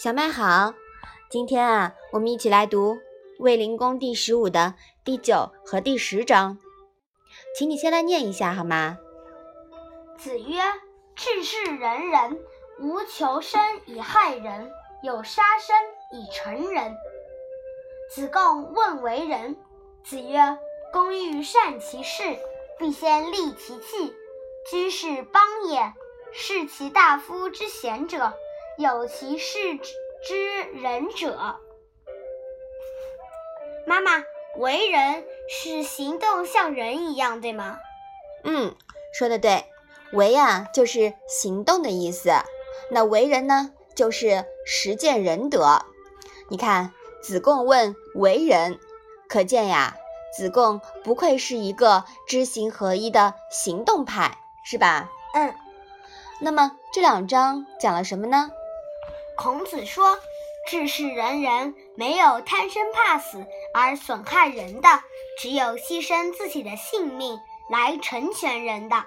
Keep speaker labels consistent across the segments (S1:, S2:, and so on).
S1: 小麦好，今天啊，我们一起来读《卫灵公》第十五的第九和第十章，请你先来念一下好吗？
S2: 子曰：“治世仁人，无求生以害人，有杀生以成仁。”子贡问为人，子曰：“公欲善其事，必先利其器。居士邦也，视其大夫之贤者。”有其事之仁者，妈妈，为人是行动像人一样，对吗？
S1: 嗯，说的对，为啊就是行动的意思，那为人呢就是实践仁德。你看，子贡问为人，可见呀，子贡不愧是一个知行合一的行动派，是吧？
S2: 嗯。
S1: 那么这两章讲了什么呢？
S2: 孔子说：“治世仁人，没有贪生怕死而损害人的，只有牺牲自己的性命来成全人的。”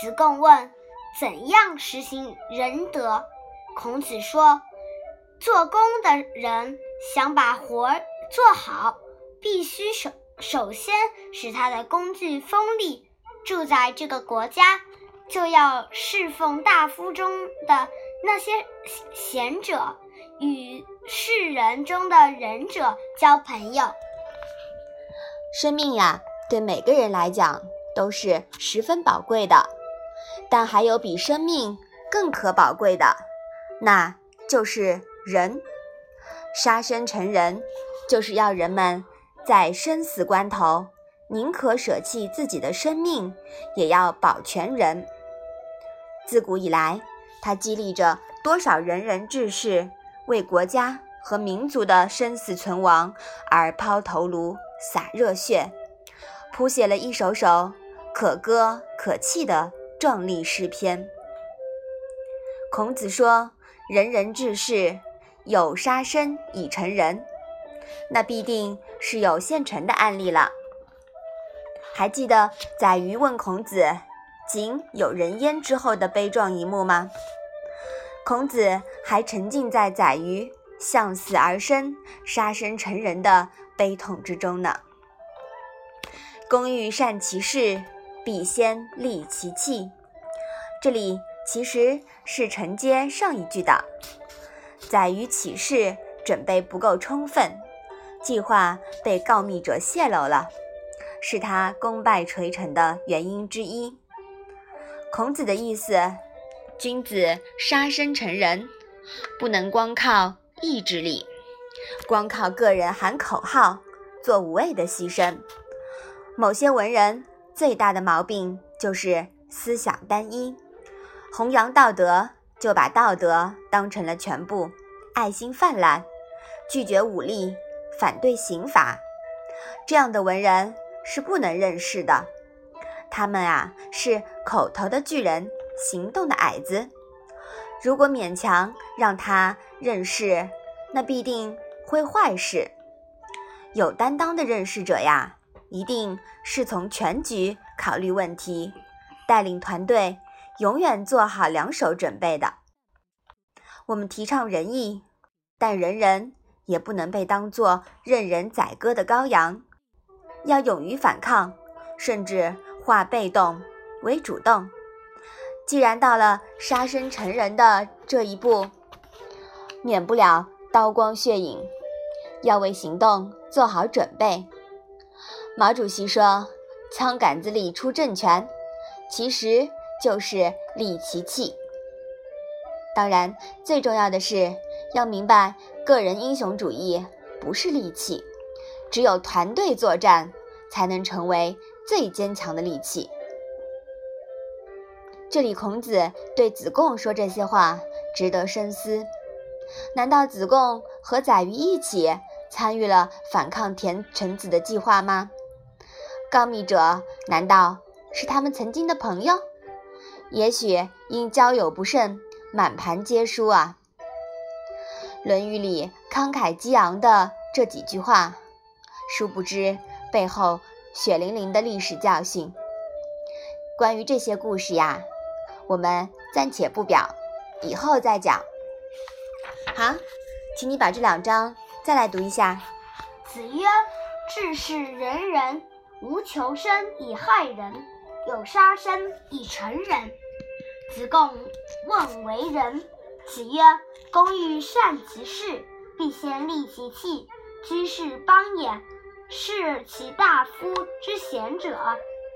S2: 子贡问：“怎样实行仁德？”孔子说：“做工的人想把活做好，必须首首先使他的工具锋利；住在这个国家，就要侍奉大夫中的。”那些贤者与世人中的仁者交朋友。
S1: 生命呀，对每个人来讲都是十分宝贵的，但还有比生命更可宝贵的，那就是人。杀身成仁，就是要人们在生死关头宁可舍弃自己的生命，也要保全人。自古以来。他激励着多少仁人志士为国家和民族的生死存亡而抛头颅、洒热血，谱写了一首首可歌可泣的壮丽诗篇。孔子说：“仁人志士有杀身以成仁”，那必定是有现成的案例了。还记得宰予问孔子？仅有人焉之后的悲壮一幕吗？孔子还沉浸在宰予向死而生、杀身成仁的悲痛之中呢。工欲善其事，必先利其器。这里其实是承接上一句的。宰予起事准备不够充分，计划被告密者泄露了，是他功败垂成的原因之一。孔子的意思，君子杀身成仁，不能光靠意志力，光靠个人喊口号，做无谓的牺牲。某些文人最大的毛病就是思想单一，弘扬道德就把道德当成了全部，爱心泛滥，拒绝武力，反对刑法。这样的文人是不能认识的。他们啊，是口头的巨人，行动的矮子。如果勉强让他认识，那必定会坏事。有担当的认识者呀，一定是从全局考虑问题，带领团队，永远做好两手准备的。我们提倡仁义，但人人也不能被当作任人宰割的羔羊，要勇于反抗，甚至。化被动为主动，既然到了杀身成仁的这一步，免不了刀光血影，要为行动做好准备。毛主席说：“枪杆子里出政权，其实就是利其器。”当然，最重要的是要明白，个人英雄主义不是利器，只有团队作战才能成为。最坚强的利器。这里孔子对子贡说这些话，值得深思。难道子贡和宰予一起参与了反抗田成子的计划吗？告密者难道是他们曾经的朋友？也许因交友不慎，满盘皆输啊。《论语》里慷慨激昂的这几句话，殊不知背后。血淋淋的历史教训。关于这些故事呀，我们暂且不表，以后再讲。好，请你把这两章再来读一下。
S2: 子曰：“治世仁人，无求生以害人，有杀生以成仁。”子贡问为人。子曰：“公欲善其事，必先利其器，居士邦也。是其大夫之贤者，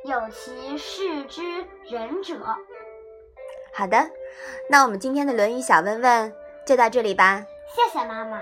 S2: 有其事之仁者。”
S1: 好的，那我们今天的《论语》小问问就到这里吧。
S2: 谢谢妈妈。